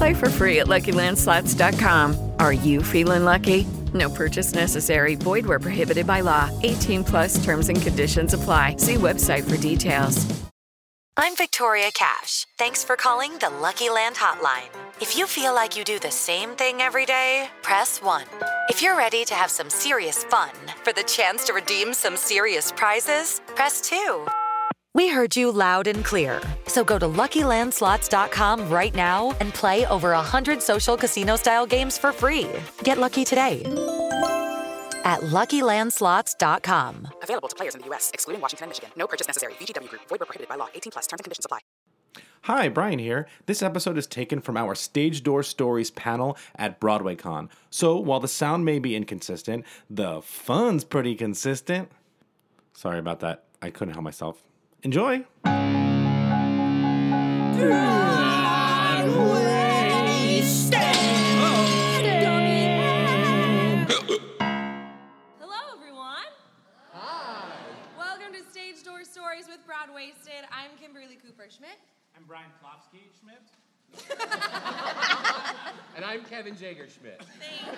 Play for free at LuckyLandSlots.com. Are you feeling lucky? No purchase necessary. Void where prohibited by law. 18 plus terms and conditions apply. See website for details. I'm Victoria Cash. Thanks for calling the Lucky Land Hotline. If you feel like you do the same thing every day, press 1. If you're ready to have some serious fun for the chance to redeem some serious prizes, press 2. We heard you loud and clear. So go to LuckyLandSlots.com right now and play over 100 social casino-style games for free. Get lucky today at LuckyLandSlots.com. Available to players in the U.S., excluding Washington and Michigan. No purchase necessary. VGW Group. Void where prohibited by law. 18 plus. Terms and conditions apply. Hi, Brian here. This episode is taken from our Stage Door Stories panel at BroadwayCon. So while the sound may be inconsistent, the fun's pretty consistent. Sorry about that. I couldn't help myself. Enjoy. Hello, everyone. Hi. Welcome to Stage Door Stories with Broadwasted. I'm Kimberly Cooper Schmidt. I'm Brian Plofsky Schmidt. And I'm Kevin Jager Schmidt. Thank you.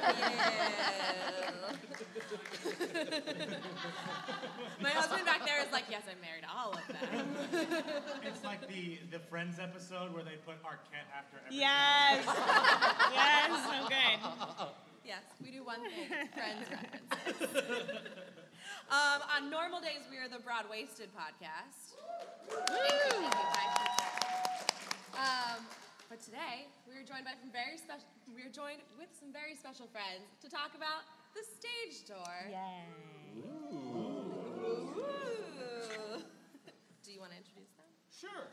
My husband back there is like, yes, I'm married to all of them. It's like the the Friends episode where they put Arquette after every. Yes. yes, so good. Yes, we do one thing, friends references. um, on normal days, we are the Broadwasted podcast. Thank you, thank you, thank you. Um, but today, we are joined by some very special. We are joined with some very special friends to talk about the stage door. Yay! Ooh. Do you want to introduce them? Sure.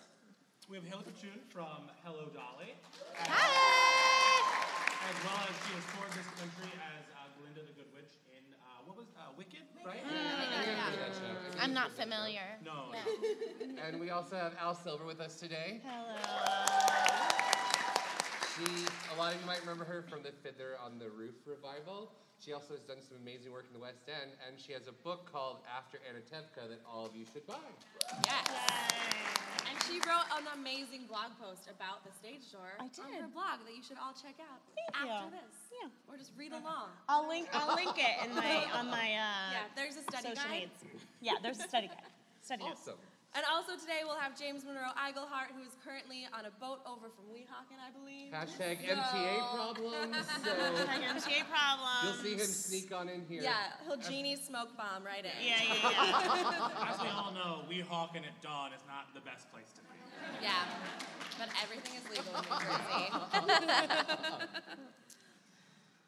We have Hayley Podschun from Hello Dolly. As, as well as she has toured this country as uh, Glinda the Good Witch in uh, what was uh, Wicked, right? I'm not familiar. No. And we also have Al Silber with us today. She, a lot of you might remember her from the Fiddler on the Roof revival. She also has done some amazing work in the West End, and she has a book called After Anatevka that all of you should buy. Yes. And she wrote an amazing blog post about the stage door I on did. her blog that you should all check out Thank after you. this. Yeah. Or just read along. I'll link. I'll link it in my on my. Uh, Yeah, there's a study social guide. needs. Yeah, there's a study guide. Study notes. Awesome. And also today we'll have James Monroe Iglehart, who is currently on a boat over from Weehawken, I believe. Hashtag So- MTA problems. So Hashtag MTA problems. you'll see him sneak on in here. Yeah, he'll genie smoke bomb right in. Yeah, yeah, yeah. As we all know, Weehawken at dawn is not the best place to be. Yeah, but everything is legal in New Jersey.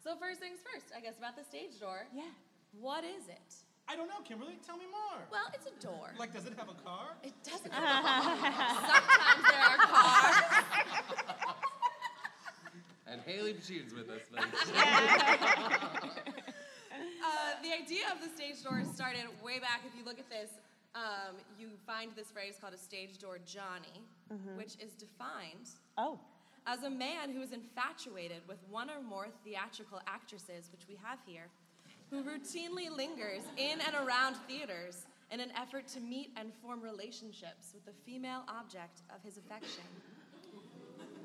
so first things first, I guess about the stage door. Yeah. What is it? I don't know, Kimberly. Tell me more. Well, it's a door. Like, does it have a car? It doesn't. Sometimes there are cars. And Hayley Podschun's with us. Uh, the idea of the stage door started way back. If you look at this, um, you find this phrase called a stage door Johnny, Mhm. which is defined Oh. as a man who is infatuated with one or more theatrical actresses, which we have here, who routinely lingers in and around theaters in an effort to meet and form relationships with the female object of his affection.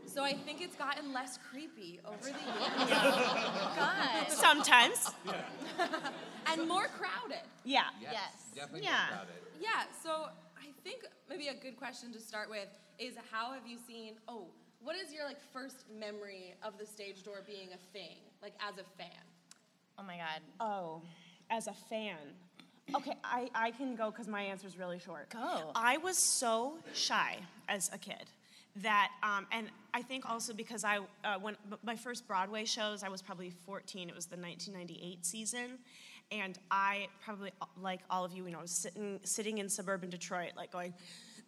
So I think it's gotten less creepy over the years. God. Sometimes. and more crowded. Yeah. Yes. Definitely Yeah. yeah. about. Yeah, so I think maybe a good question to start with is how have you seen, oh, what is your like first memory of the stage door being a thing, like as a fan? Oh my god. Oh, as a fan. Okay, I, I can go because my answer is really short. Go. I was so shy as a kid that, um, and I think also because I, uh, when my first Broadway shows, I was probably 14. It was the 1998 season, and I probably, like all of you, you know, was sitting sitting in suburban Detroit, like going,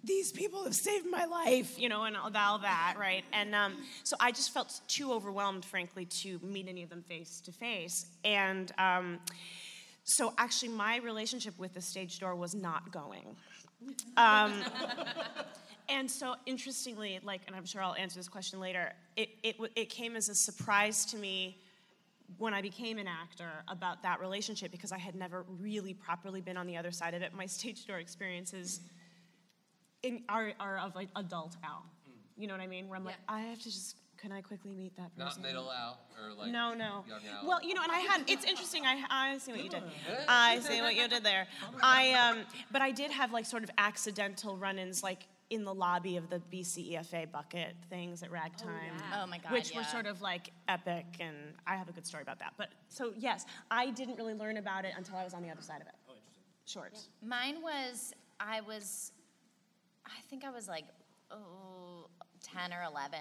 these people have saved my life, you know, and all that, right? And um, so I just felt too overwhelmed, frankly, to meet any of them face to face. And um, so actually, my relationship with the stage door was not going. Um, and so, interestingly, like, and I'm sure I'll answer this question later, it, it, it came as a surprise to me when I became an actor about that relationship because I had never really properly been on the other side of it. My stage door experiences in, are, are of like adult Al. You know what I mean? Where I'm like, I have to just, can I quickly meet that person? Not middle out or like no, no. young out. Well, you know, and I had. It's interesting. I I see what you did. I see what you did there. I um, but I did have like sort of accidental run-ins, like in the lobby of the BCEFA bucket things at ragtime. yeah. Oh my God, Which were yeah. sort of like epic, and I have a good story about that. But so yes, I didn't really learn about it until I was on the other side of it. Oh, interesting. Short. Mine was, I was, I think I was like, oh, 10 or 11.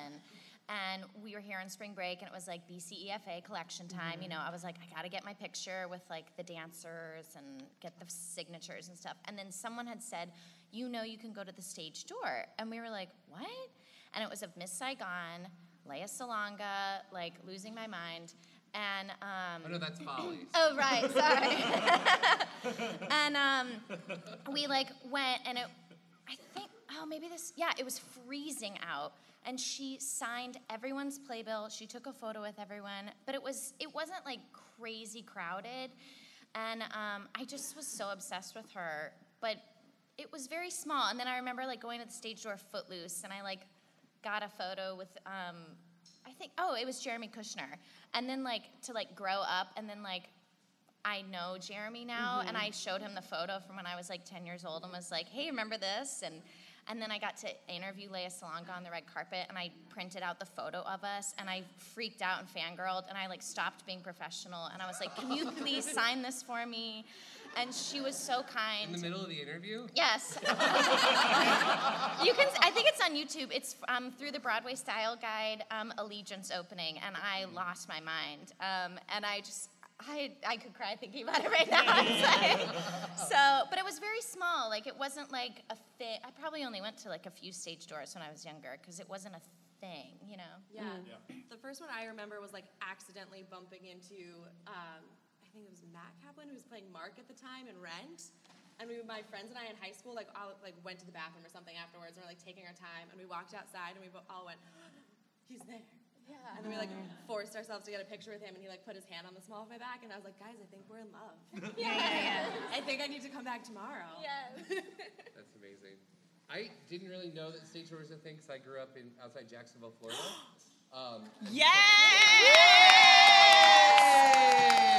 And we were here on spring break, and it was like BCEFA collection time. You know, I was like, I gotta get my picture with like the dancers and get the signatures and stuff. And then someone had said, You know, you can go to the stage door. And we were like, What? And it was of Miss Saigon, Lea Salonga, like losing my mind. And um, Oh no, that's Molly. Oh right, sorry. and um, we like went, and it, I think, oh maybe this, yeah, it was freezing out, and she signed everyone's playbill. She took a photo with everyone, but it was, it wasn't like crazy crowded, and um, I just was so obsessed with her, but it was very small. And then I remember like going to the stage door Footloose, and I like got a photo with. Um, I think oh it was Jeremy Kushnier, and then like to like grow up and then like I know Jeremy now, and Mhm. I showed him the photo from when I was like 10 years old and was like, hey, remember this? And and then I got to interview Lea Salonga on the red carpet, and I printed out the photo of us, and I freaked out and fangirled, and I like stopped being professional, and I was like, can you please sign this for me? And she was so kind. In the middle of the interview? Yes. you can. I think it's on YouTube. It's um, through the Broadway Style Guide um, Allegiance opening, and I lost my mind. Um, and I just, I, I could cry thinking about it right now. It's like- so, but it was very small. Like it wasn't like a thing. I probably only went to like a few stage doors when I was younger because it wasn't a thing, you know. Yeah. The first one I remember was like accidentally bumping into, um, I think it was Matt Caplan who was playing Mark at the time in Rent. And we, my friends and I in high school, like, all like went to the bathroom or something afterwards, and we're like taking our time, and we walked outside, and we bo- all went, "He's there." Yeah. And then we like forced ourselves to get a picture with him, and he like put his hand on the small of my back, and I was like, "Guys, I think we're in love." Yeah, yeah, yeah. I think I need to come back tomorrow. Yes. That's amazing. I didn't really know that stage door was a thing because I grew up in outside Jacksonville, Florida. Um,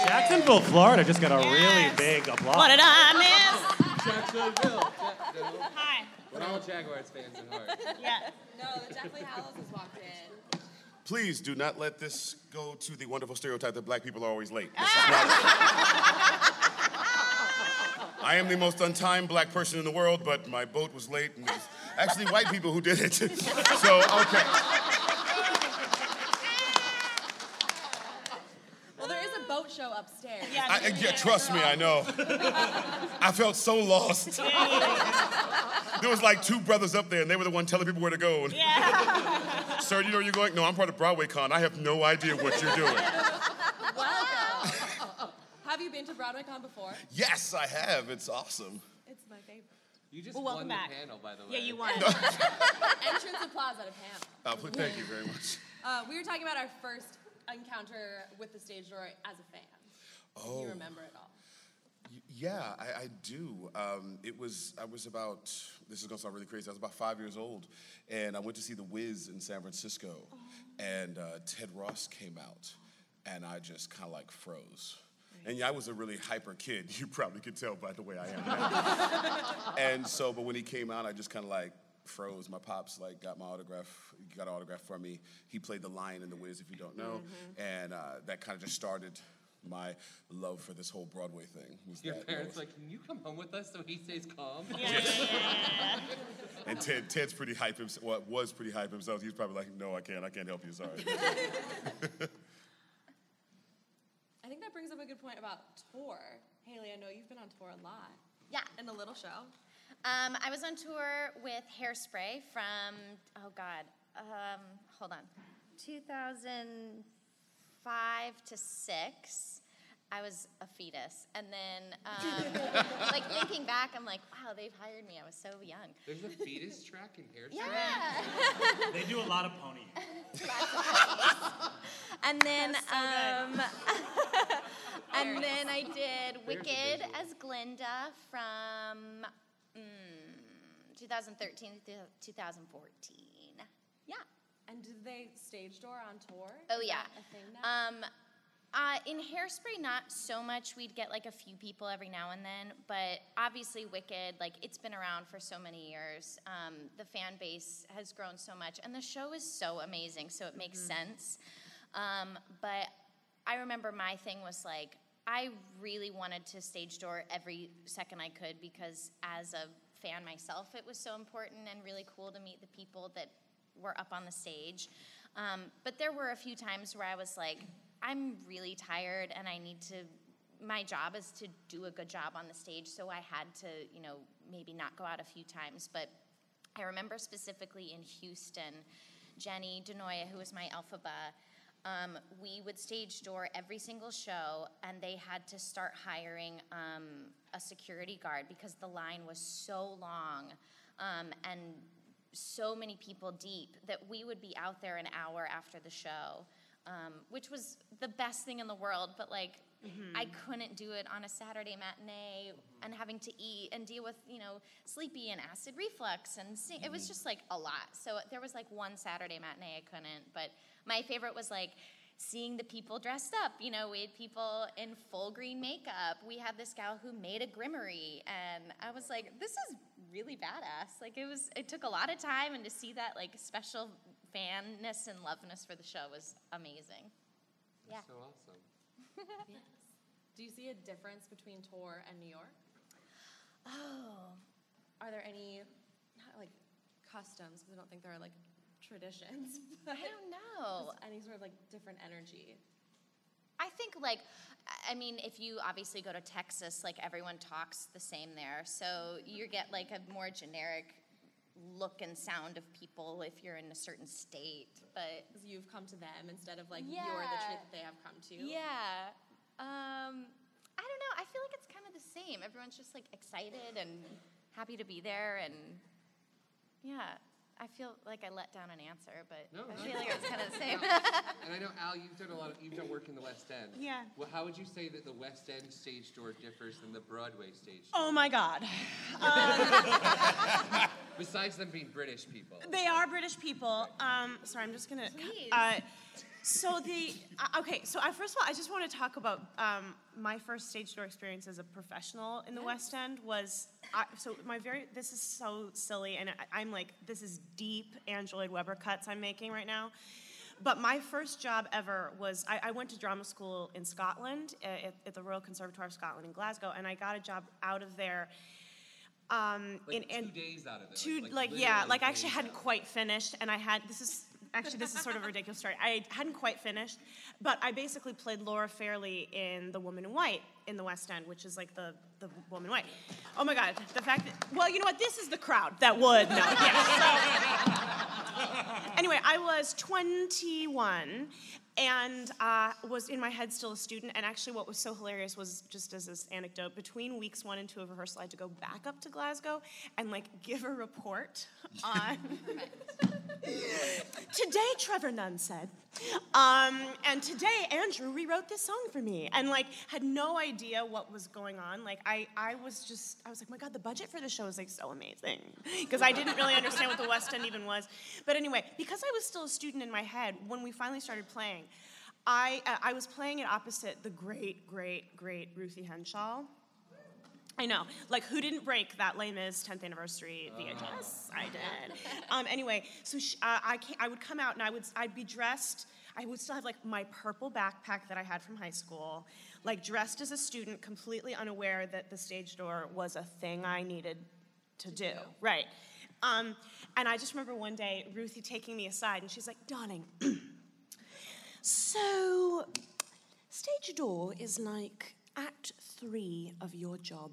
Jacksonville, Florida just got a really big applause. What did I miss? Jacksonville. Hi. We're all Jaguars fans at heart. Yeah. No, the Deathly Hallows has walked in. Please do not let this go to the wonderful stereotype that black people are always late. This is not- I am the most untimed black person in the world, but my boat was late, and it's actually white people who did it. so, okay. Well, there is a boat show upstairs. I, yeah, trust me, I know. I felt so lost. there was like two brothers up there, and they were the one telling people where to go. And, Sir, you know where you're going? No, I'm part of Broadway Con. I have no idea what you're doing. Welcome. Have you been to BroadwayCon before? Yes, I have. It's awesome. It's my favorite. You just Well, won welcome the back. panel, by the way. Yeah, you won. Entrance applause at a panel. Uh, please, thank you very much. Uh, we were talking about our first encounter with the stage door as a fan. Do Oh. you remember it all? Yeah, I, I do. Um, it was I was about this is gonna sound really crazy. I was about five years old, and I went to see The Wiz in San Francisco, and uh, Ted Ross came out, and I just kind of like froze. And yeah, I was a really hyper kid. You probably could tell by the way I am. now. and so, but when he came out, I just kind of like froze. My pops like got my autograph, got an autograph for me. He played the lion in The Wiz, if you don't know, and uh, that kind of just started my love for this whole Broadway thing. was Your that parents notice. like, can you come home with us so he stays calm? And Ted, Ted's pretty hype himself. Well, was pretty hype himself. He's probably like, no, I can't. I can't help you. Sorry. I think that brings up a good point about tour. Hayley, I know you've been on tour a lot. Yeah. In the little show. Um, I was on tour with Hairspray from, oh God, um, hold on, 2005 to 6. I was a fetus. And then, um, like, thinking back, I'm like, wow, they've hired me. I was so young. There's a fetus track in hairspray. Yeah. They do a lot of pony. And then, so um, and Hilarious. then I did There's Wicked as Glinda from mm, 2013 to 2014. Yeah. And did they stage door on tour? Oh Is yeah. that a thing now? Um, uh, in Hairspray, not so much. We'd get like a few people every now and then, but obviously Wicked, like it's been around for so many years. Um, the fan base has grown so much, and the show is so amazing, so it makes sense. Um, but I remember my thing was like I really wanted to stage door every second I could because as a fan myself, it was so important and really cool to meet the people that were up on the stage. Um, but there were a few times where I was like, I'm really tired and I need to. My job is to do a good job on the stage, so I had to, you know, maybe not go out a few times. But I remember specifically in Houston, Jenny DiNoia, who was my Elphaba, um, we would stage door every single show, and they had to start hiring um, a security guard because the line was so long um, and so many people deep that we would be out there an hour after the show, um, which was the best thing in the world. But like, I couldn't do it on a Saturday matinee and having to eat and deal with you know sleepy and acid reflux and sing. it was just like a lot. So there was like one Saturday matinee I couldn't. But my favorite was like seeing the people dressed up. You know, we had people in full green makeup. We had this gal who made a Grimmerie, and I was like, this is really badass. Like it was. It took a lot of time, and to see that like special fanness and loveness for the show was amazing. Yeah. So awesome. yes. Do you see a difference between tour and New York? Oh. Are there any, not like customs, because I don't think there are like traditions. I don't know. Any sort of like different energy. I think like I mean if you obviously go to Texas like everyone talks the same there so you get like a more generic look and sound of people if you're in a certain state but you've come to them instead of like you're the Yeah. tree that they have come to. yeah um I don't know I feel like it's kind of the same everyone's just like excited and happy to be there and yeah I feel like I let down an answer but No, I no. feel like it's kind of the same and I know Al, you've done a lot. Of, you've done work in the West End. Yeah. Well, how would you say that the West End stage door differs than the Broadway stage? Door? Oh my God. Besides them being British people. They are British people. Um, sorry, I'm just gonna. Please. Uh, so the uh, okay. So I first of all, I just want to talk about um, my first stage door experience as a professional in the West End was. I, so my very this is so silly, and I, I'm like this is deep Andrew Lloyd Webber cuts I'm making right now. But my first job ever was I, I went to drama school in Scotland uh, at, at the Royal Conservatoire of Scotland in Glasgow, and I got a job out of there. Um, Like in, two in, days out of it. two like, like, like yeah like I actually hadn't quite finished and i had this is actually this is sort of a ridiculous story. I hadn't quite finished but i basically played laura fairlie in the woman in white in the west end which is like the the woman in white. Oh my god the fact that well you know what? This is the crowd that would know. Yeah, so- anyway i was 21 and uh, was in my head still a student. And actually what was so hilarious was just as this anecdote between weeks one and two of rehearsal i had to go back up to glasgow and like give a report on today trevor nunn said um, and today andrew rewrote this song for me. And like had no idea what was going on. Like i, I was just i was like my god the budget for the show is like so amazing. Because i didn't really understand what the west end even was. But anyway because i was still a student in my head when we finally started playing i, uh, I was playing it opposite the great great great ruthie henshall I know. Like, who didn't break that Les Mis 10th anniversary VHS? I did. Um, anyway, so sh uh, I, I would come out and I would, I'd be dressed. I would still have like my purple backpack that I had from high school, like dressed as a student, completely unaware that the stage door was a thing I needed to do. Right. Um, and I just remember one day Ruthie taking me aside and she's like, "Darling, so stage door is like act three of your job.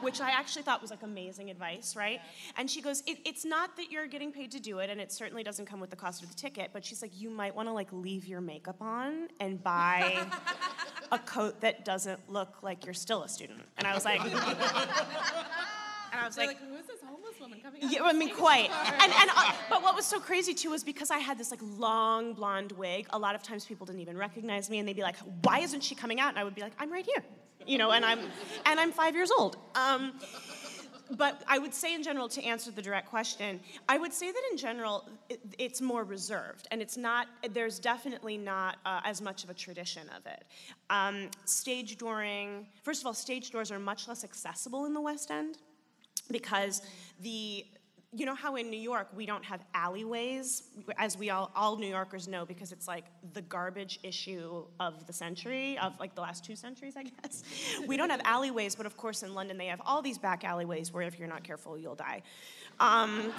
which I actually thought was like amazing advice, right? And she goes, it, "It's not that you're getting paid to do it, and it certainly doesn't come with the cost of the ticket. But she's like, you might want to like leave your makeup on and buy a coat that doesn't look like you're still a student." And I was like. And I was They're like, like, who is this homeless woman coming out? yeah, I mean, quite. And, and uh, but what was so crazy too was because I had this like long blonde wig. A lot of times people didn't even recognize me, and they'd be like, "Why isn't she coming out?" And I would be like, "I'm right here," you know, and I'm and I'm five years old. Um, but I would say in general, to answer the direct question, I would say that in general, it, it's more reserved, and it's not. There's definitely not uh, as much of a tradition of it. Um, stage dooring, first of all, stage doors are much less accessible in the West End because the you know how in New York we don't have alleyways, as we all all New Yorkers know, because it's like the garbage issue of the century, of like the last two centuries, I guess. We don't have alleyways, but of course in London they have all these back alleyways where if you're not careful you'll die, um,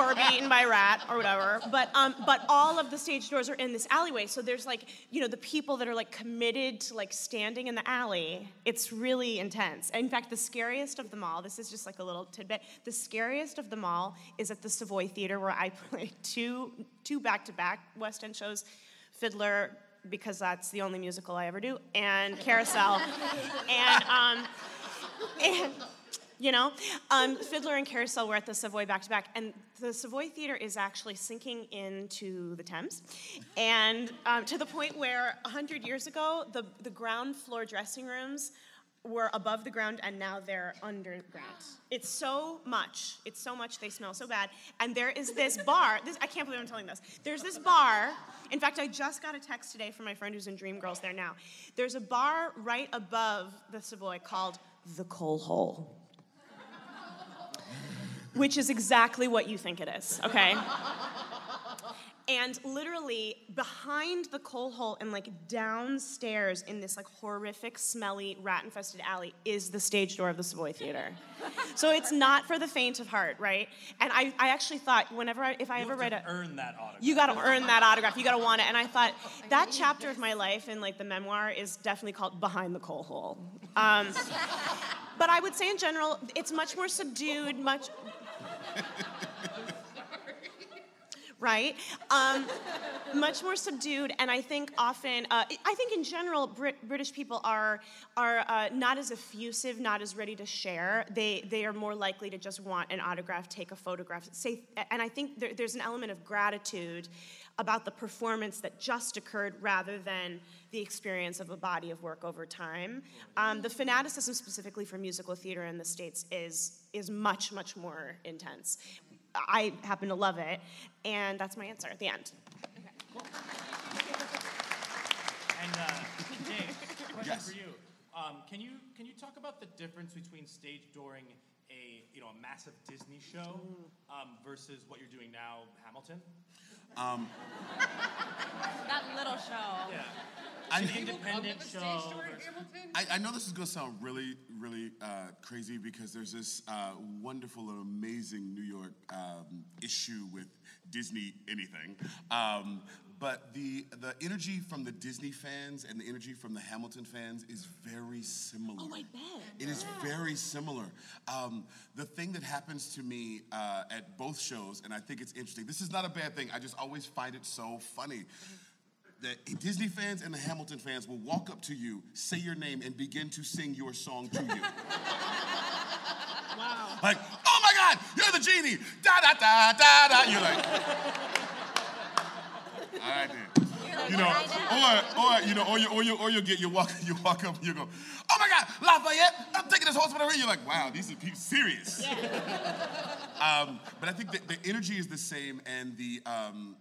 or be eaten by a rat or whatever. But um, but all of the stage doors are in this alleyway, so there's like you know the people that are like committed to like standing in the alley. It's really intense. In fact, the scariest of them all. This is just like a little tidbit. The scariest of them all is at the Savoy Theater where I played two two back-to-back West End shows, Fiddler because that's the only musical I ever do, and Carousel, and um, and you know, um, Fiddler and Carousel were at the Savoy back to back, and the Savoy Theater is actually sinking into the Thames, and um, to the point where hundred years ago, the the ground floor dressing rooms were above the ground and now they're underground. It's so much. It's so much. They smell so bad. And there is this bar. This, I can't believe I'm telling this. There's this bar. In fact, I just got a text today from my friend who's in Dreamgirls there now. There's a bar right above the Savoy called the Coal Hole, which is exactly what you think it is. Okay. And literally behind the coal hole and like downstairs in this like horrific, smelly, rat-infested alley is the stage door of the Savoy Theater. so it's not for the faint of heart, right? And I, I actually thought whenever I, if I ever write a Earn that autograph. you got to earn that autograph. You got to want it. And I thought that chapter of my life in like the memoir is definitely called Behind the Coal Hole. Um, but I would say in general, it's much more subdued, much. right? Um, much more subdued, and I think often, uh, I think in general, Brit- British people are are uh, not as effusive, not as ready to share. They they are more likely to just want an autograph, take a photograph, say, and I think there, there's an element of gratitude about the performance that just occurred rather than the experience of a body of work over time. Um, the fanaticism specifically for musical theater in the States is, is much, much more intense. I happen to love it, and that's my answer at the end. And uh, Dave, question Yes. for you. Um, can you can you talk about the difference between stage dooring a you know a massive Disney show um, versus what you're doing now, Hamilton? Um, That little show. Yeah. I- An independent show. versus- I, I know this is going to sound really, really uh, crazy because there's this uh, wonderful and amazing New York um, issue with Disney anything. Um, but the, the energy from the Disney fans and the energy from the Hamilton fans is very similar. Oh, I bet. It is very similar. Um, the thing that happens to me uh, at both shows, and I think it's interesting, this is not a bad thing, I just always find it so funny. The Disney fans and the Hamilton fans will walk up to you, say your name, and begin to sing your song to you. Wow. Like, oh my God, you're the genie! Da da da da da. You're like, all right then. You know, or or you know, or you or you or you get you walk you walk up and you go, oh my God, Lafayette, I'm taking this horse for the ring. You're like, wow, these are people serious. um, but I think that the energy is the same, and the um,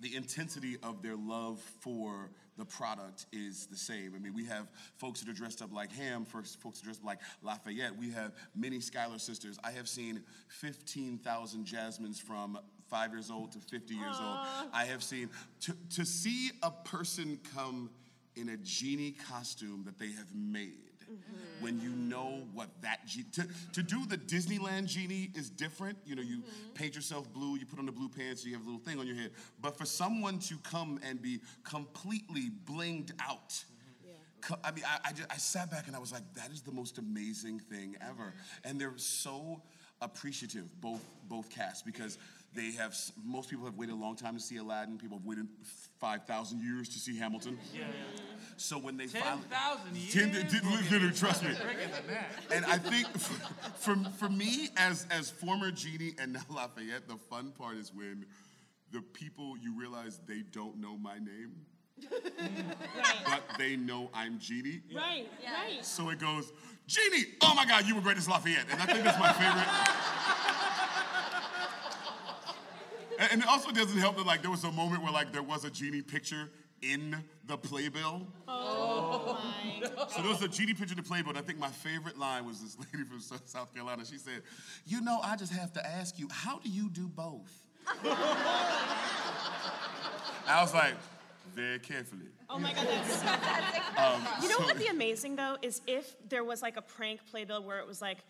the intensity of their love for the product is the same. I mean, we have folks that are dressed up like Ham, first folks that are dressed up like Lafayette. We have many Schuyler sisters. I have seen 15,000 Jasmines from five years old to 50 years old. I have seen, to, to see a person come in a genie costume that they have made mm-hmm. when you know what that genie to, to do the disneyland genie is different. You know you mm-hmm. paint yourself blue you put on the blue pants you have a little thing on your head. But for someone to come and be completely blinged out mm-hmm. co- I mean, I, I, just, I sat back and I was like, that is the most amazing thing ever. And they're so appreciative, both both casts, because they have most people have waited a long time to see Aladdin. People have waited five thousand years to see Hamilton. Yeah, So when they 10,000 finally years? Ten- did- did- literally, trust me. Bigger than that. And I think for, for, for me, as as former genie and now Lafayette, the fun part is when the people you realize they don't know my name, but they know I'm genie. Right, right. So it goes, Genie, oh my God, you were great as Lafayette. And I think that's my favorite. And- And it also doesn't help that like there was a moment where like there was a genie picture in the playbill. Oh my. So there was a genie picture in the playbill. and I think my favorite line was this lady from South Carolina. She said, "You know, I just have to ask you, how do you do both?" I was like, very carefully. Oh my god, that's so Um, You know so- what would be amazing though is if there was like a prank playbill where it was like it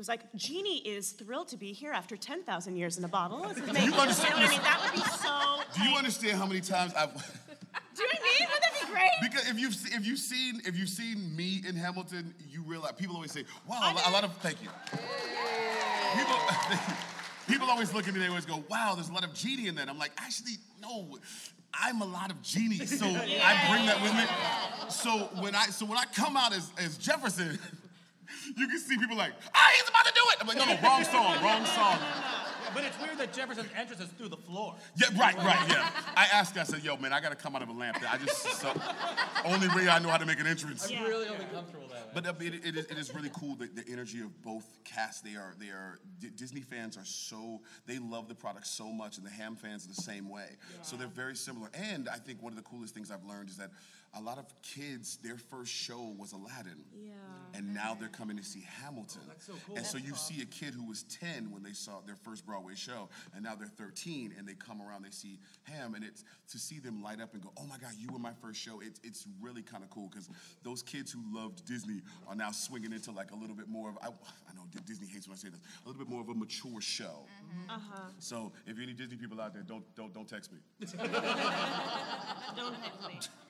was like Genie is thrilled to be here after 10,000 years in a bottle. Do you understand- You know I mean? That would be so. Do you understand how many times I've? Do you know I mean? Wouldn't that be great? Because if you've if you've seen if you've seen me in Hamilton, you realize people always say, "Wow, a, lo- a lot of thank you." People, people always look at me. They always go, "Wow, there's a lot of genie in that." I'm like, actually, no. I'm a lot of genie, so I bring that with me. So when I so when I come out as, as Jefferson, you can see people like, ah, he's about to do it. I'm like, no, no, wrong song, wrong song. But it's weird that Jefferson's entrance is through the floor. Yeah, right, right, yeah. I asked, I said, yo, man, I gotta come out of a lamp. I just, so, only way I know how to make an entrance. I'm really only comfortable that way. But uh, it, it, is, it is really cool the, the energy of both casts. They are they are D- Disney fans are so they love the product so much, and the Ham fans are the same way. So they're very similar. And I think one of the coolest things I've learned is that a lot of kids their first show was Aladdin, Yeah. and now they're coming to see Hamilton. That's so cool. And so That's you see a kid who was 10 when they saw their first Broadway show, and now they're 13, and they come around, they see Ham, and it's to see them light up and go, oh my God, you were my first show. It's, it's really kind of cool because those kids who loved Disney are now swinging into like a little bit more of, I, I know Disney hates when I say this, a little bit more of a mature show. Uh huh. So if you're any Disney people out there, don't, don't, don't text me. Don't hit me.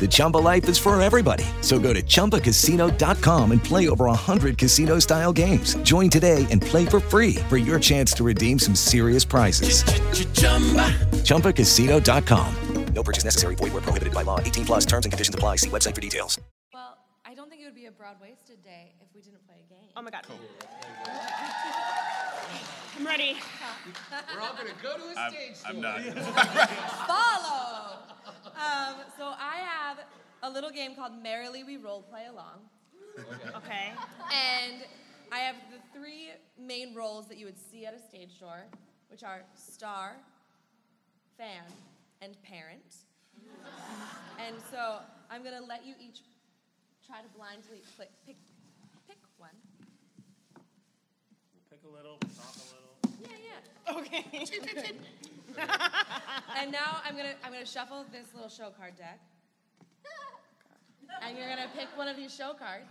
The Chumba life is for everybody. So go to ChumbaCasino.com and play over 100 casino-style games. Join today and play for free for your chance to redeem some serious prizes. ChumbaCasino.com. No purchase necessary. Void where prohibited by law. 18 plus. Terms and conditions apply. See website for details. Well, I don't think it would be a Broadwasted day if we didn't play a game. Oh my god. I'm ready. We're all gonna go to a I'm- stage. I'm tour. not. Follow. Um, so I have a little game called Merrily We Role Play Along. Okay. And I have the three main roles that you would see at a stage door, which are star, fan, and parent. And so I'm gonna let you each try to blindly pick, pick one. Pick a little, talk a little. Yeah, yeah. Okay. and now I'm gonna I'm gonna shuffle this little show card deck. And you're gonna pick one of these show cards.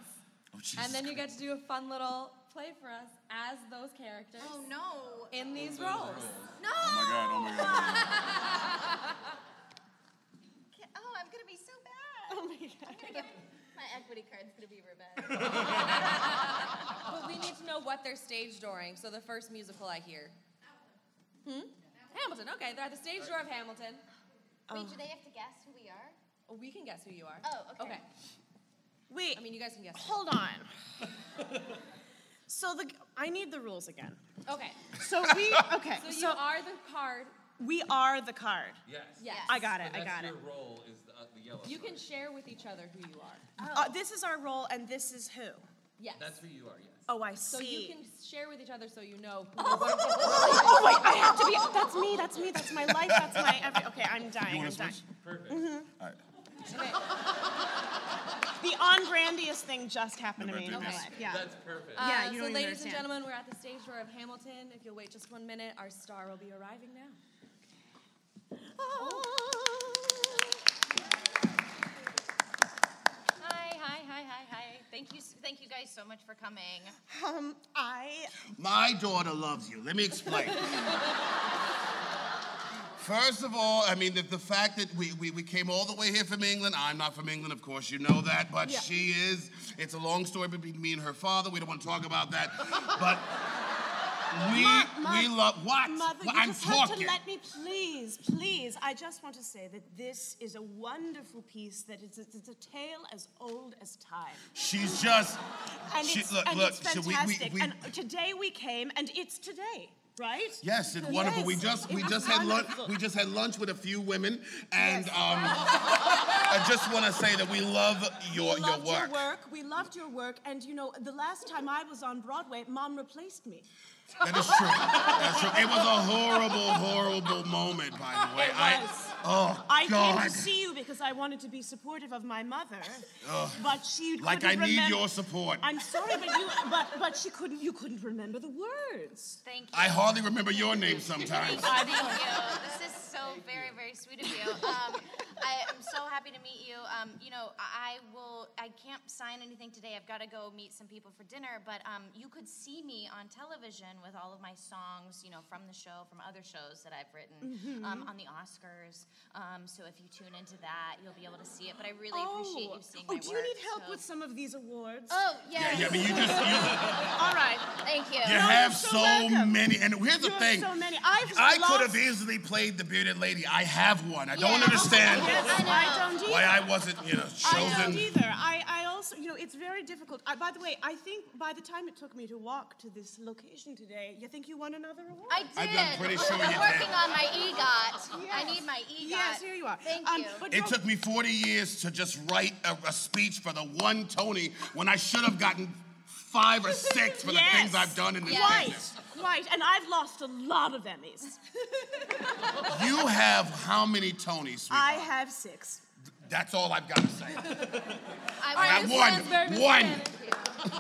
Oh, Jesus and then you get to do a fun little play for us as those characters. Oh no. In these oh, roles. No. Oh my God, oh my God. Oh, I'm gonna be so bad. Oh my god. I'm gonna get my equity card's gonna be revenge. but we need to know what they're stage dooring. So the first musical I hear. Hmm? Hamilton. Okay, they're at the stage door of Hamilton. Wait, do they have to guess who we are? Oh, we can guess who you are. Oh, okay. Okay. Wait. I mean, you guys can guess. Hold on. so the I need the rules again. Okay. So we okay. So, So, you are the card We are the card. Yes. Yes. I got it. So I that's got it. your role is the, uh, the yellow. You card. can share with each other who you are. Uh, this is our role, and this is who. Yes. That's who you are. Yes. Oh, I see. So you can share with each other so you know who oh wait, I have to be. That's me. That's me. That's my life. That's my every. Okay, I'm dying. You I'm dying. switch? Perfect. Mhm. All right. The on brandiest thing just happened to me in my Okay. life. Yeah. That's perfect. Yeah, Uh, you so, ladies understand. and gentlemen, we're at the stage door of Hamilton. If you'll wait just one minute, our star will be arriving now. Hi, hi, hi, hi, hi. Thank you, thank you guys so much for coming. Um, I. My daughter loves you. Let me explain. First of all, I mean, the, the fact that we, we, we came all the way here from England, I'm not from England, of course, you know that, but Yeah. she is. It's a long story between me and her father. We don't want to talk about that. But we, we love. What? Mother, Well, you I'm just have talking. to let me, please, please. I just want to say that this is a wonderful piece. That it's, it's, it's a tale as old as time. She's just. And she, it's, look, and look. it's so we- we- fantastic. we- and today we came, and it's today, right? Yes, it's wonderful. We just we it's just had lunch. We just had lunch with a few women, and um, I just want to say that we love your we your loved work. your work. We loved your work. And you know, the last time I was on Broadway, Mom replaced me. That is true. That's true. It was a horrible, horrible moment, by the way. It I was. oh I God. came to see you because I wanted to be supportive of my mother, Ugh. but she Like couldn't I need your support. I'm sorry, but you, but but she couldn't. You couldn't remember the words. Thank you. I hardly remember your name sometimes. Thank you. This is so very, very sweet of you. Um, I am so happy to meet you. Um, you know, I I will. I can't sign anything today. I've got to go meet some people for dinner. But um, you could see me on television with all of my songs. You know, from the show, from other shows that I've written Mhm. um, on the Oscars. Um, so if you tune into that, you'll be able to see it. But I really appreciate you seeing oh, my do you work, need help so- with some of these awards? Oh, Yeah, yes. yeah, but you just you, All right. Thank you. you have so, many. And here's the You have thing. so many. I've I could have easily played the bearded lady. I have one. I don't Yeah. understand Yes, I don't either. why I wasn't, you know, I don't either. I, I also, you know, it's very difficult. I, by the way, I think by the time it took me to walk to this location today, you think you won another award? I did. I'm- I'm pretty sure I'm you working did. on my EGOT. I need my EGOT. Yes, here you are. Thank Um, you. but It took me 40 years to just write a, a speech for the one Tony when I should have gotten five or six for the things I've done in this Quite, business. quite. And I've lost a lot of Emmys. You have how many Tonys, sweetheart? I have six. That's all I've got to say. I got one. One.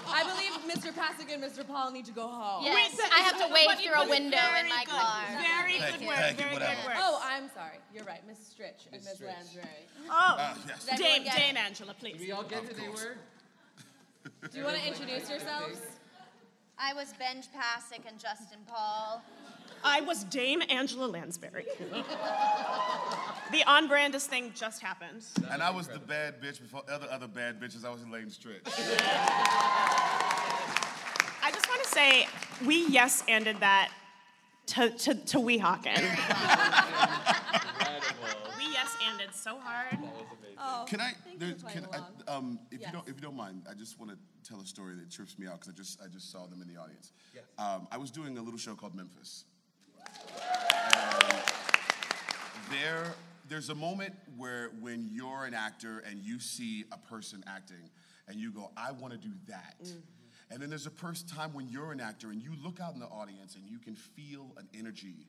I believe Mr. Pasek and Mr. Paul need to go home. Yes, Wait, I have to wave but- through a window very in my good. car. Very Thank good you, work. thank you, very whatever. good work. Oh, I'm sorry. You're right. Miss Stritch and Miss Miss Lansbury. Oh, Uh, yes. Dame, Dame it? Angela, please. Did we all get who they course. were? Do you want to introduce yourselves? I was Benj Pasek and Justin Paul. I was Dame Angela Lansbury. the on brandest thing just happened. And I was the bad bitch before other other bad bitches. I was Elaine Stritch. I just want to say we yes ended that to, to, to Weehawken. we yes ended so hard. Oh, Can I? there- you for playing can I um, if Yes. you don't, if you don't mind, I just want to tell a story that trips me out because I just, I just saw them in the audience. Yes. Um, I was doing a little show called Memphis. And there, there's a moment where when you're an actor and you see a person acting, and you go, I want to do that. And then there's a first time when you're an actor and you look out in the audience and you can feel an energy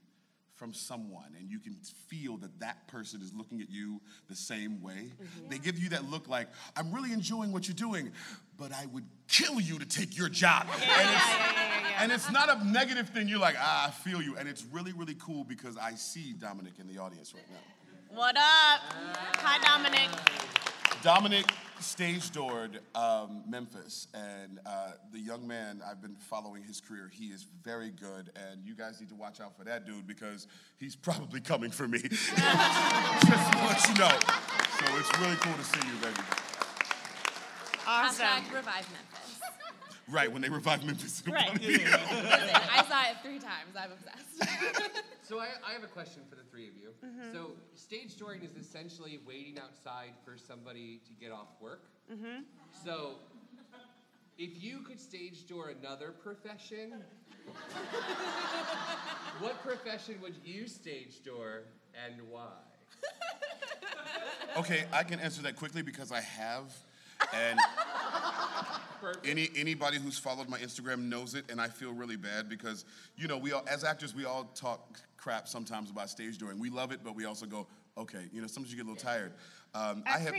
from someone and you can feel that that person is looking at you the same way. They give you that look like, I'm really enjoying what you're doing, but I would kill you to take your job. and, it's, and it's not a negative thing. You're like, ah, I feel you. And it's really, really cool because I see Dominic in the audience right now. What up? Hi, Dominic. Dominic stage doored um, Memphis, and uh, the young man, I've been following his career. He is very good, and you guys need to watch out for that dude because he's probably coming for me. Just to let you know. So it's really cool to see you, baby. Awesome. Hashtag revive Memphis. Right, when they revive Memphis. it'll Right. probably be- Listen, I saw it three times. I'm obsessed. So I, I have a question for the three of you. Mhm. So stage dooring is essentially waiting outside for somebody to get off work. Mm-hmm. So If you could stage door another profession, what profession would you stage door and why? Okay, I can answer that quickly because I have, and any anybody who's followed my Instagram knows it, and I feel really bad because you know we all as actors we all talk crap sometimes about stage dooring. We love it, but we also go, okay, you know, sometimes you get a little tired. Um, I have.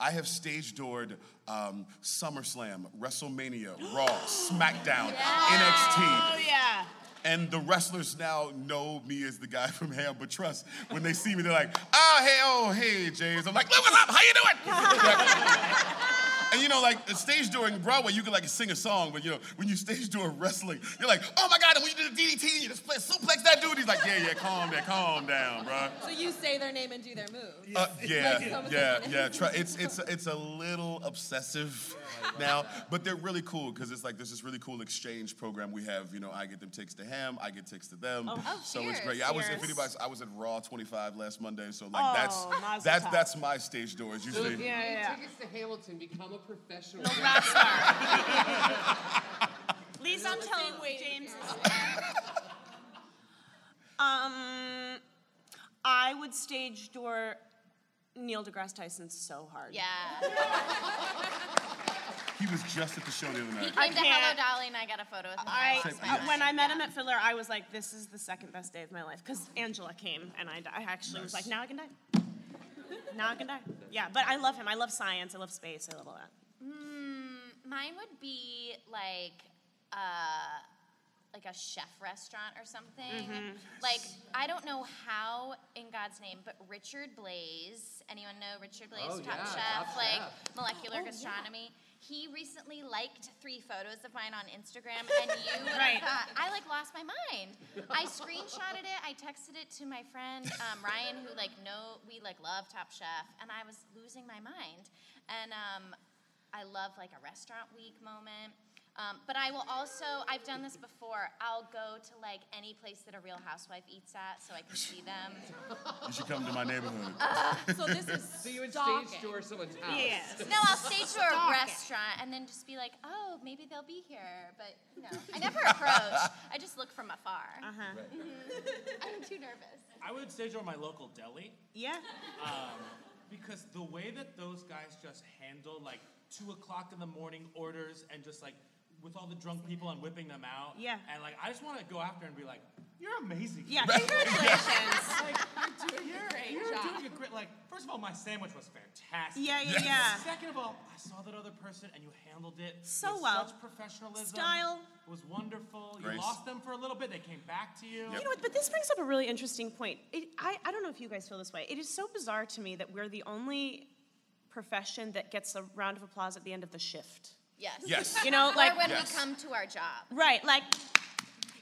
I have stage doored um, SummerSlam, WrestleMania, Raw, SmackDown, NXT. Oh yeah. And the wrestlers now know me as the guy from Ham But Trust. When they see me, they're like, oh, hey, oh, hey, James. I'm like, look what's up, how you doing? and you know, like the stage during Broadway, you can like sing a song, but you know, when you stage door wrestling, you're like, oh my God, and when you do the DDT, you just play, suplex that dude. He's like, yeah, yeah, calm down, calm down, bro. So you say their name and do their move. Uh, yeah, Like some- yeah, yeah. Try, it's it's it's a little obsessive now, but they're really cool because it's like there's this really cool exchange program we have. You know, I get them tickets to him, I get tickets to them. Oh, oh, so it's great. Yeah, I was if Cheers. anybody, I was at Raw 25 last Monday, so like Oh, that's that's tov. that's my stage doors So usually. if you Yeah, yeah, yeah. tickets to Hamilton, become a professional Please don't tell James. um, I would stage door Neil deGrasse Tyson so hard. Yeah. He was just at the show the other night. He night. came to Hello can't. Dolly and I got a photo with him. I, That was my when I met him at Fiddler, I was like, "This is the second best day of my life." Because Angela came, and I, I actually was like, "Now I can die. Now I can die." Yeah, but I love him. I love science. I love space. I love all that. Mm, mine would be like uh, like a chef restaurant or something. Mhm. Like I don't know how in God's name, but Richard Blais. Anyone know Richard Blais, Oh, Top yeah, Chef, Top like Chef. molecular Oh, yeah. He recently liked three photos of mine on Instagram, and you Right. thought I like lost my mind. I screenshotted it. I texted it to my friend um, Ryan, who like know we like love Top Chef, and I was losing my mind. And um, I love like a restaurant week moment. Um, but I will also, I've done this before, I'll go to like any place that a real housewife eats at so I can see them. You should come to my neighborhood. so this is So you would stalking. stage door someone's house. Yes. No, I'll stage to a restaurant and then just be like, oh, maybe they'll be here. But, you know, I never approach. I just look from afar. Uh-huh. Mhm. I'm too nervous. I would stage door my local deli. Yeah. Um, because the way that those guys just handle like two o'clock in the morning orders and just like with all the drunk people and whipping them out. Yeah. And like I just want to go after and be like, you're amazing. Yeah, Like, congratulations. you're doing, You're a great you're job. doing a great. Like first of all, my sandwich was fantastic. Yeah, yeah, yeah. Second of all, I saw that other person and you handled it So with well. Such professionalism. Style. It was wonderful. Grace. You lost them for a little bit. They came back to you. You know what? But this brings up a really interesting point. It, I, I don't know if you guys feel this way. It is so bizarre to me that we're the only profession that gets a round of applause at the end of the shift. Yes. Yes. You know, Or like when Yes. we come to our job. right, like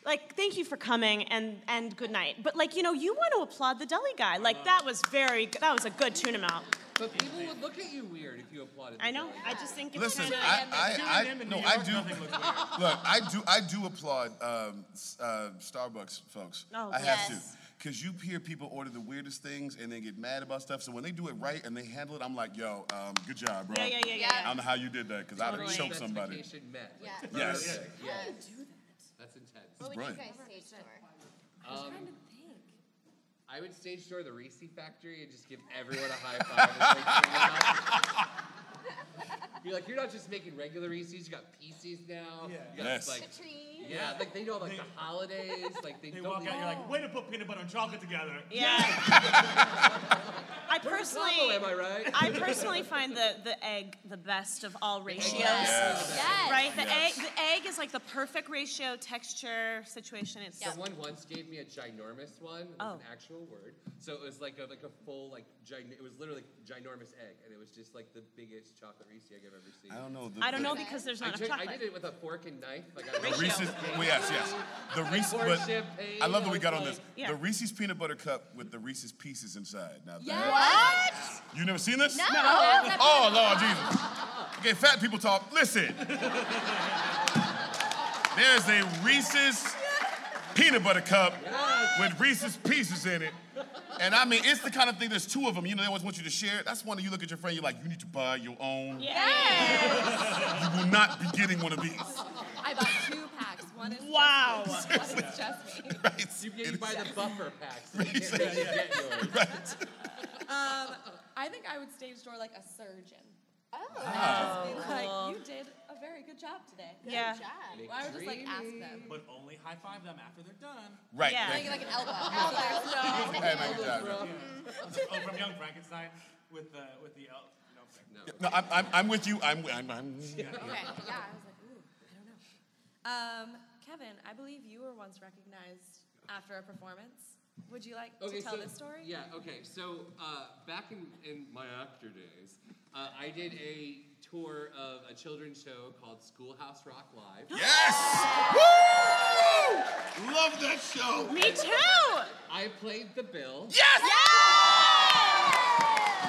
like thank you for coming and and good night. But like you know, you want to applaud the deli guy. Like that was very. That was a good tune amount. But people would look at you weird if you applauded. I know. the I just think it's Listen, kind of I, I, Doing them I, no, New I do. nothing. Look, I do, I do applaud um, uh, Starbucks folks. Oh, I have yes. to, because you hear people order the weirdest things and they get mad about stuff. So when they do it right and they handle it, I'm like, yo, um, good job, bro. yeah, yeah, yeah, yeah. I don't know how you did that because I'd have Totally. choked somebody. Specification met. Yeah. Yes. Perfect, Yeah. Yes. That's intense. What would brilliant. you guys stage for? Um, I would stage door the Reese factory and just give everyone a high five. and say, "Bring it up." You're like, you're not just making regular Reese's, you got PCs now. Yeah. You got, Yes. Like, The tree. Yeah, like they know like the holidays, like they, They don't walk out, you're like, oh. way to put peanut butter and chocolate together. Yeah. I personally, combo, am I right? I personally find the, the egg the best of all ratios. Yes. Yes. Right? The Yes. egg the egg is like the perfect ratio, texture, situation. It's Someone once gave me a ginormous one. It was Oh. an actual word. So it was like a like a full like gin- it was literally ginormous egg, and it was just like the biggest chocolate Reese egg I've ever seen. I don't know. The, I don't know because there's I, not enough took, I chocolate. did it with a fork and knife. I got Reese's, well, yes, yes. The Reese's, but I love that we got on this. Yeah. The Reese's peanut butter cup with the Reese's pieces inside. Now that, What? you never seen this? No. Oh Lord Jesus. Okay, fat people talk. Listen. There's a Reese's peanut butter cup with Reese's pieces in it. And I mean, it's the kind of thing. There's two of them. You know, they always want you to share. it. That's one that you look at your friend. You're like, you need to buy your own. Yes. you will not be getting one of these. I bought two packs. One is Wow. just me, one is just me. You, you buy the buffer packs. so You can't really get yours. Um, I think I would stage door like a surgeon. Oh. Oh. like, you did a very good job today. Good Yeah. job. Well, I would just like ask them. But only high five them after they're done. Right, Yeah. thank Like, you. like an elbow. Hey, man, good job. oh, from Young Frankenstein with the with the el- no. No, I'm, I'm, I'm with you. I'm, I'm, I'm Okay. Yeah, I was like, ooh, I don't know. Um, Kevin, I believe you were once recognized after a performance. Would you like Okay, to tell so, this story? Yeah, okay. So uh, back in, in my actor days, uh, I did a tour of a children's show called Schoolhouse Rock Live. Yes! Woo! Love that show. Me too. I played the bill. Yes!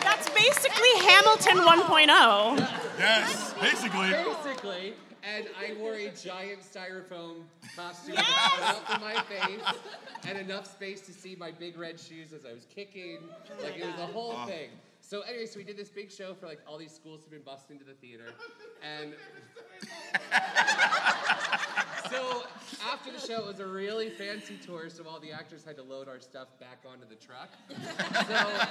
That's basically Hamilton oh. 1.0. Yes, basically. Basically. And I wore a giant styrofoam costume that cut out from my face and enough space to see my big red shoes as I was kicking. Oh like it was a whole Oh. thing. So anyway, so we did this big show for like all these schools have been bused into the theater. And so after the show, it was a really fancy tour, so all the actors had to load our stuff back onto the truck. So,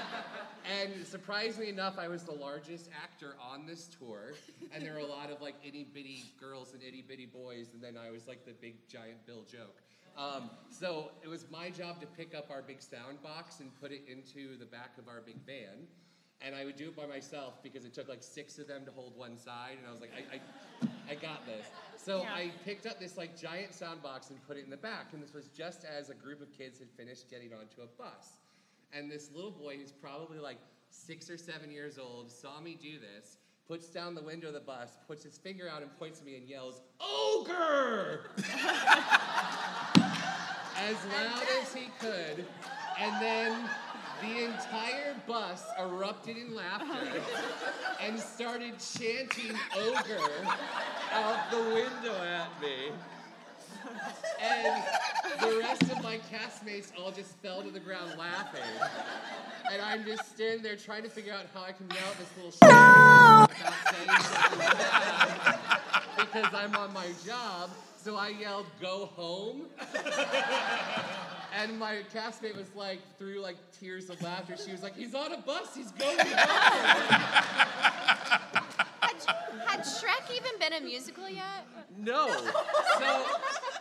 and surprisingly enough, I was the largest actor on this tour, and there were a lot of like itty bitty girls and itty bitty boys, and then I was like the big giant Bill joke. Um, so it was my job to pick up our big sound box and put it into the back of our big van. And I would do it by myself because it took like six of them to hold one side, and I was like, I, I, I got this. So Yeah. I picked up this like giant sound box and put it in the back, and this was just as a group of kids had finished getting onto a bus. And this little boy who's probably like six or seven years old saw me do this, puts down the window of the bus, puts his finger out and points at me and yells, Ogre! as loud as he could, and then the entire bus erupted in laughter and started chanting ogre out the window at me. And the rest of my castmates all just fell to the ground laughing. And I'm just standing there trying to figure out how I can yell at this little shit bad because I'm on my job. So I yelled, go home. And my castmate was like, through like tears of laughter, she was like, he's on a bus, he's going home. Had had Shrek even been a musical yet? No. So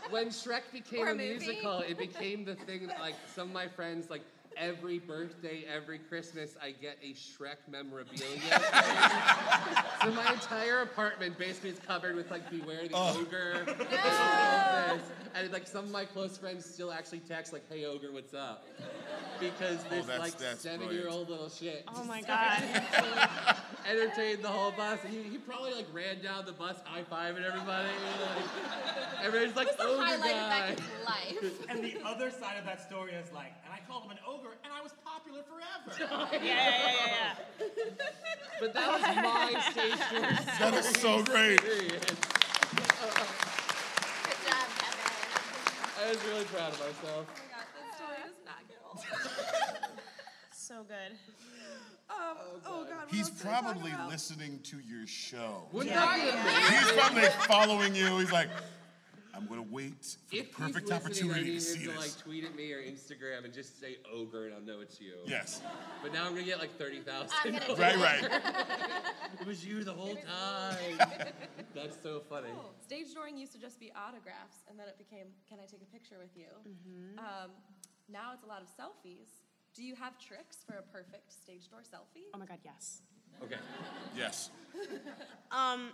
when Shrek became Or a a musical, it became the thing that like some of my friends like every birthday, every Christmas, I get a Shrek memorabilia. so my entire apartment basically is covered with like Beware the Oh. Ogre. and. And like some of my close friends still actually text like, "Hey Ogre, what's up?" Because Oh, this that's- like that's seven-year-old little shit. Oh my decided God. to, like, entertain the whole bus. He, he probably like ran down the bus high fiving everybody. Like, everybody's like, It was the ogre highlight of guy. life. And the other side of that story is like, and I called him an ogre, and I was popular forever. Yeah, yeah, yeah, yeah. But that was my stage door. That is so great. Good job, Kevin. I was really proud of myself. Oh my god, this story does not get old. So good. Um, oh god, what He's else did I talk probably about? listening to your show. Wouldn't that be He's probably following you. He's like, I'm gonna wait for If the perfect he's listening, I opportunity need to see him to this. like tweet at me or Instagram and just say ogre and I'll know it's you. Yes. But now I'm gonna get like thirty thousand. I'm gonna do Right, right. it was you the whole time. That's so funny. Cool. Stage dooring used to just be autographs, and then it became, "Can I take a picture with you?" Um, now it's a lot of selfies. Do you have tricks for a perfect stage door selfie? Oh my God, yes. Okay. Yes. Um,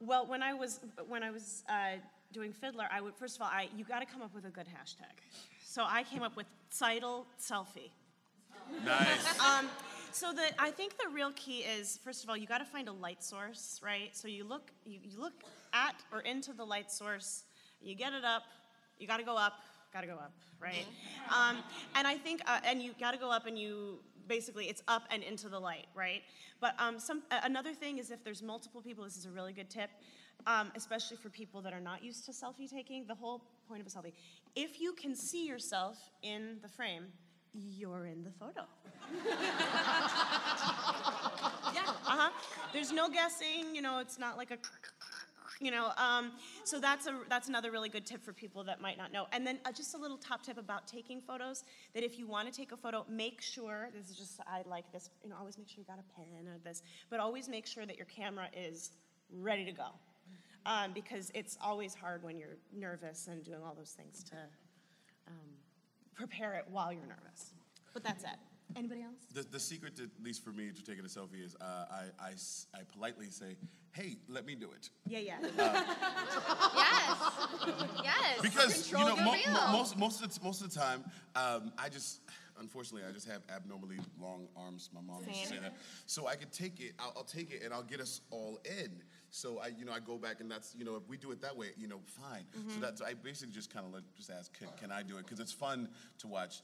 well, when I was when I was uh, doing Fiddler, I would first of all, I you got to come up with a good hashtag. So I came up with Seidel selfie. Nice. Um, so the I think the real key is first of all you got to find a light source, right? So you look you, you look at or into the light source, you get it up, you got to go up, got to go up, right? Um, and I think uh, and you got to go up and you basically it's up and into the light, right? But um, some another thing is if there's multiple people, this is a really good tip. Um, especially for people that are not used to selfie taking, the whole point of a selfie. If you can see yourself in the frame, you're in the photo. yeah. Uh huh. There's no guessing. You know, it's not like a. You know, um, so that's a that's another really good tip for people that might not know. And then uh, just a little top tip about taking photos: that if you want to take a photo, make sure this is just I like this. You know, always make sure you got a pen or this, but always make sure that your camera is ready to go, um, because it's always hard when you're nervous and doing all those things to um, prepare it while you're nervous. But that's it. Anybody else? The, the secret, to, at least for me, to taking a selfie is uh, I, I s- I politely say, hey, let me do it. Yeah, yeah. yes. Yes. Because you Control know the mo- real. mo- most most of the, most of the time, um, I just unfortunately I just have abnormally long arms. My mom used to say that. So I could take it. I'll, I'll take it and I'll get us all in. So I you know I go back and that's you know if we do it that way you know fine. So Mhm. that's I basically just kind of just ask can, can I do it because it's fun to watch.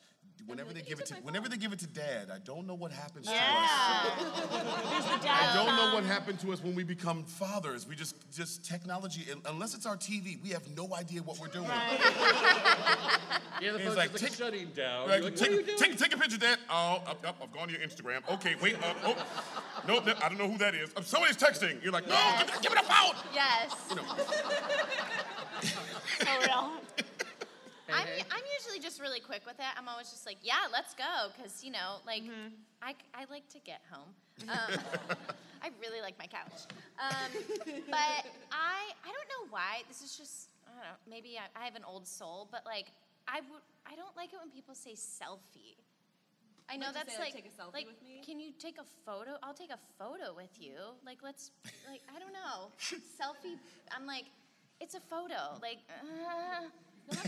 Whenever they give it to whenever they give it to dad, I don't know what happens Yeah. to us. There's I don't know what happened to us when we become fathers. We just just technology. Unless it's our TV, we have no idea what we're doing. Right. Yeah, the phone's like, like, take- shutting down. Right, You're like, take, what are you doing? take, take a picture, Dad. Oh, up, up, I've gone to your Instagram. Okay, wait. Uh, oh, nope, no, I don't know who that is. Uh, somebody's texting. You're like, no, give, give it a phone. Yes. You know. For real. I'm, I'm usually just really quick with it. I'm always just like, yeah, let's go, because you know, like, I, I like to get home. Um, I really like my couch, um, but I I don't know why. This is just I don't know. Maybe I, I have an old soul, but like I would I don't like it when people say selfie. I know Like that's say, like, like take a selfie like, with me? Can you take a photo? I'll take a photo with you. Like let's like I don't know selfie. I'm like it's a photo. Like. Uh,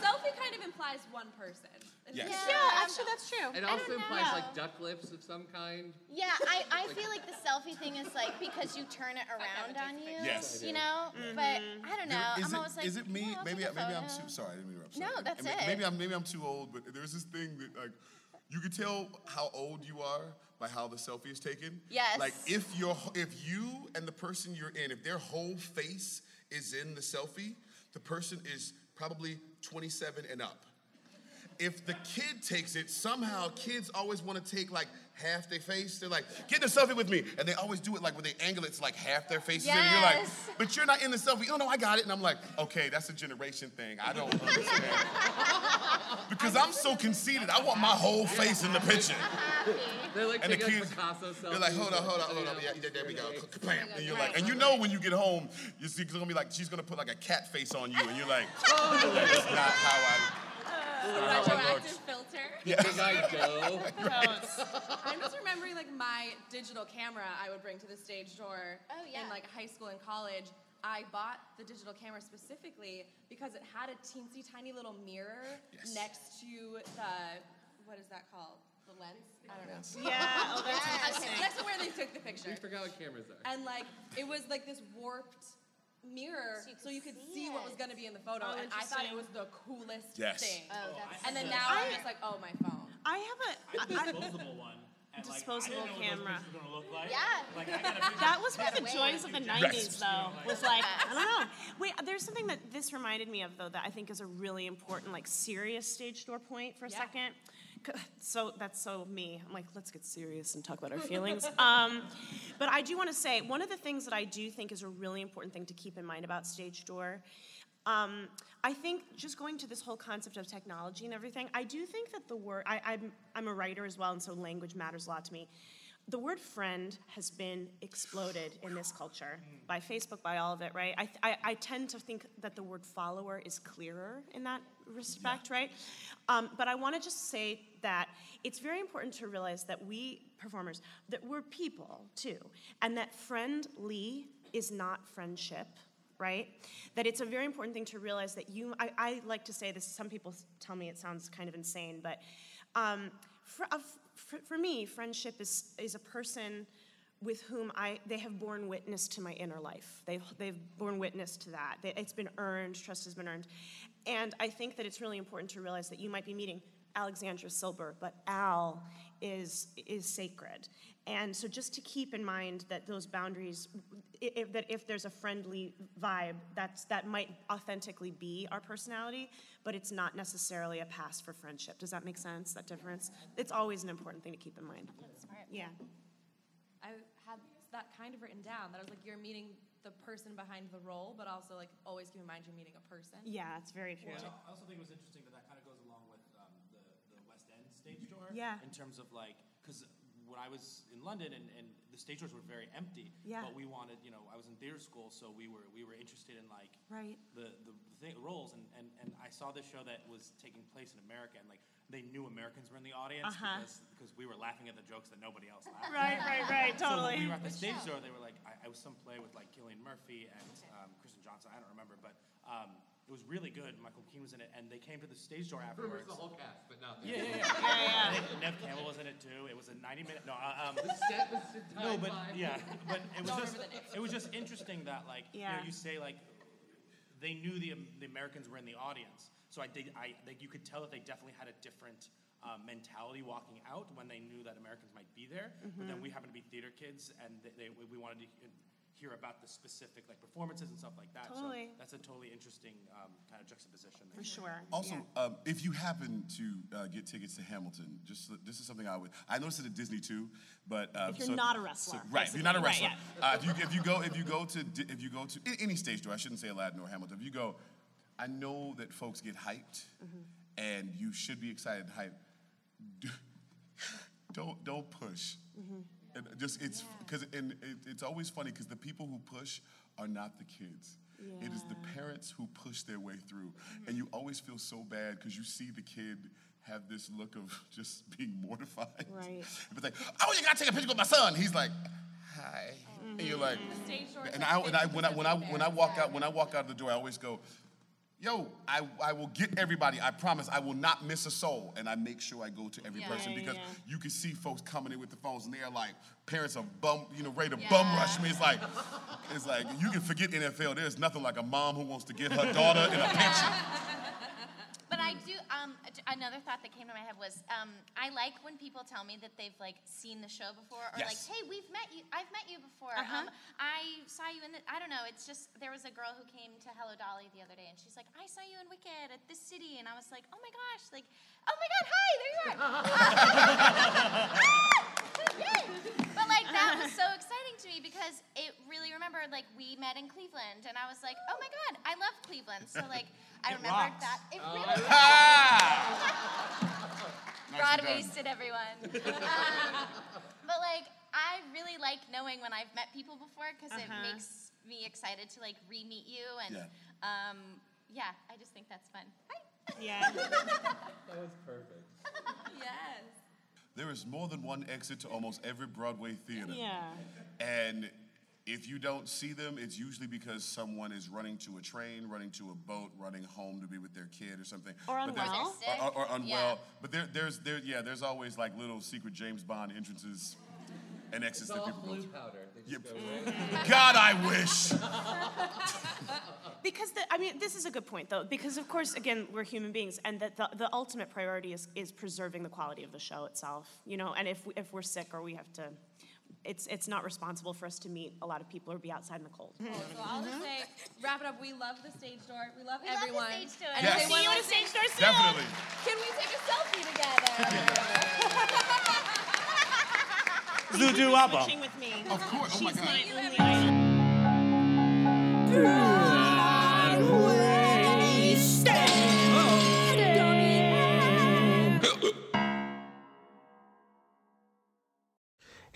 Selfie kind of implies one person. Yes. Yeah, actually, that's true. It also implies know. like duck lips of some kind. Yeah, I, I feel like the selfie thing is like because you turn it around on you. Yes. You know? Mm-hmm. But I don't know. There- Is I'm it, always like, is it me? "Oh, maybe maybe I'm too sorry. I didn't mean to interrupt. No, Sorry. that's Maybe- it. Maybe I'm maybe I'm too old, but there's this thing that like you can tell how old you are by how the selfie is taken. Yes. Like if you're if you and the person you're in, if their whole face is in the selfie, the person is probably 27 and up. If the kid takes it, somehow kids always want to take like half their face. They're like, get the selfie with me. And they always do it like when they angle it, it's like half their face. in. And you're like, but you're not in the selfie. Oh no, I got it. And I'm like, okay, that's a generation thing. I don't understand. because I'm so conceited. I want my whole face in the picture. They're like And the taking like kids- Picasso. They're like, hold on, hold on, hold on. Yeah, yeah, there we go. Bam. And you're like, and you know when you get home, you see, it's gonna be like, she's gonna put like a cat face on you, and you're like, that's not how I. not how it looks. Retroactive filter. Yeah. Big eyed doe. I'm just remembering like my digital camera I would bring to the stage door Oh, yeah. in like high school and college. I bought the digital camera specifically because it had a teensy tiny little mirror Yes. next to the what is that called? The lens? I don't know. Yeah, oh, that's Okay, interesting. Next to where they took the picture. We forgot what cameras are. And like it was like this warped mirror So you so could you could see see what was gonna be in the photo Oh, and I thought it was the coolest Yes. thing. Oh, that's and then now I- I'm just like, oh my phone. I have a. I I- a disposable one. And like, Disposable I didn't know what camera. those pictures were gonna look like. Yeah. Like, I got a picture That was one of the joys of the Yes. 90s, though. Was like, I don't know. Wait, there's something that this reminded me of, though, that I think is a really important, like, serious stage door point for a Yeah. second. So that's so me. I'm like, let's get serious and talk about our feelings. um, but I do want to say one of the things that I do think is a really important thing to keep in mind about stage door. Um, I think just going to this whole concept of technology and everything, I do think that the word, I, I'm, I'm a writer as well, and so language matters a lot to me. The word friend has been exploded in this culture by Facebook, by all of it, right? I, I, I tend to think that the word follower is clearer in that respect, right? Um, but I want to just say that it's very important to realize that we performers, that we're people too, and that friendly is not friendship, right? That it's a very important thing to realize that you, I, I like to say this, some people tell me it sounds kind of insane, but um, for, of, for, for me, friendship is, is a person with whom I, they have borne witness to my inner life. They've, they've borne witness to that. They, it's been earned, trust has been earned. And I think that it's really important to realize that you might be meeting Alexandra Silber, but Al is is sacred. And so just to keep in mind that those boundaries, if, that if there's a friendly vibe, that's, that might authentically be our personality, but it's not necessarily a pass for friendship. Does that make sense, that difference? It's always an important thing to keep in mind. Yeah. I had that kind of written down that I was like, you're meeting the person behind the role, but also like always keep in mind you're meeting a person. Yeah, it's very true. Well, I also think it was interesting that that kind of goes along with um, the, the West End stage door. Yeah. In terms of like, because when I was in London and, and the stage doors were very empty. Yeah. But we wanted, you know, I was in theater school, so we were we were interested in like Right. the the, the thing, roles, and, and and I saw this show that was taking place in America, and like they knew Americans were in the audience Uh-huh. because because we were laughing at the jokes that nobody else laughed. Right, at. right, right, So when totally. we were at the stage show. door, they were like, I, I was some play with like Cillian Murphy and um, Kristen Johnston. I don't remember, but um, it was really good. Michael McKean was in it, and they came to the stage door Remembers afterwards. the whole cast, but not Yeah, them. yeah, yeah. Yeah, yeah. I Neve Campbell was in it too. It was a 90 minute. No, uh, um, The set was no, but by. yeah, but it was Don't just remember the names. it was just interesting that like you know you say like they knew the the Americans were in the audience, so I did I like you could tell that they definitely had a different. Uh, mentality walking out when they knew that Americans might be there, but then Mhm. we happened to be theater kids, and they, they, we wanted to he- hear about the specific like performances and stuff like that. Totally. So that's a totally interesting um, kind of juxtaposition. For there. sure. Also, um, if you happen to uh, get tickets to Hamilton, just this is something I would. I noticed it at Disney too, but uh, If you're not a wrestler, right? If you're not a wrestler, Right, uh, if you if you go if you go to if you go to any stage door, I shouldn't say Aladdin or Hamilton. If you go, I know that folks get hyped, Mm-hmm. and you should be excited and hyped. Don't don't push. Mm-hmm. And just it's because and it, it's always funny because the people who push are not the kids. It is the parents who push their way through, and you always feel so bad because you see the kid have this look of just being mortified. Right. But like, oh, you gotta take a picture with my son. He's like, hi, and you're like, Stage doors and I and I when I when I when I walk out when I walk out of the door, I always go. Yo, I, I will get everybody. I promise I will not miss a soul. And I make sure I go to every Yeah. person Yeah, because yeah. you can see folks coming in with the phones and they're like, parents are bum, you know, ready to bum rush me. It's like, it's like you can forget NFL. There's nothing like a mom who wants to get her daughter in a pension. But I do. Um, another thought that came to my head was um, I like when people tell me that they've like seen the show before, or like, hey, we've met you. I've met you before. Uh-huh. Um, I saw you in the. I don't know. It's just there was a girl who came to Hello Dolly the other day, and she's like, I saw you in Wicked at this city, and I was like, oh my gosh, like, oh my god, hi, there you are. Yay! But like that was so exciting to me because it really remembered like we met in Cleveland, and I was like, oh my god, I love Cleveland. So like I It remembered rocks. that. It Oh, really Nicely broad done. waisted, everyone. um, but like I really like knowing when I've met people before because Uh-huh. it makes me excited to like re-meet you and Yeah. um, yeah, I just think that's fun. Hi. Yeah. That was perfect. yes. There is more than one exit to almost every Broadway theater. Yeah. And if you don't see them, it's usually because someone is running to a train, running to a boat, running home to be with their kid or something. Or But there's- unwell. Or, or- or unwell. Yeah. But there, there's, there, yeah, there's always like little secret James Bond entrances and exits It's that all people go blue to. powder. They Yeah. just go right. God, I wish. Because the, I mean, this is a good point though. Because of course, again, we're human beings, and that the, the ultimate priority is is preserving the quality of the show itself. You know, and if we, if we're sick or we have to, it's it's not responsible for us to meet a lot of people or be outside in the cold. So I'll just say, wrap it up. We love the stage door. We love We love the everyone. stage door. And Yes. See you at last the stage door soon. Definitely. Can we take a selfie together? Zudu Wabba. Switching with me. Of course. Oh my She's God. my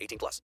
18 plus.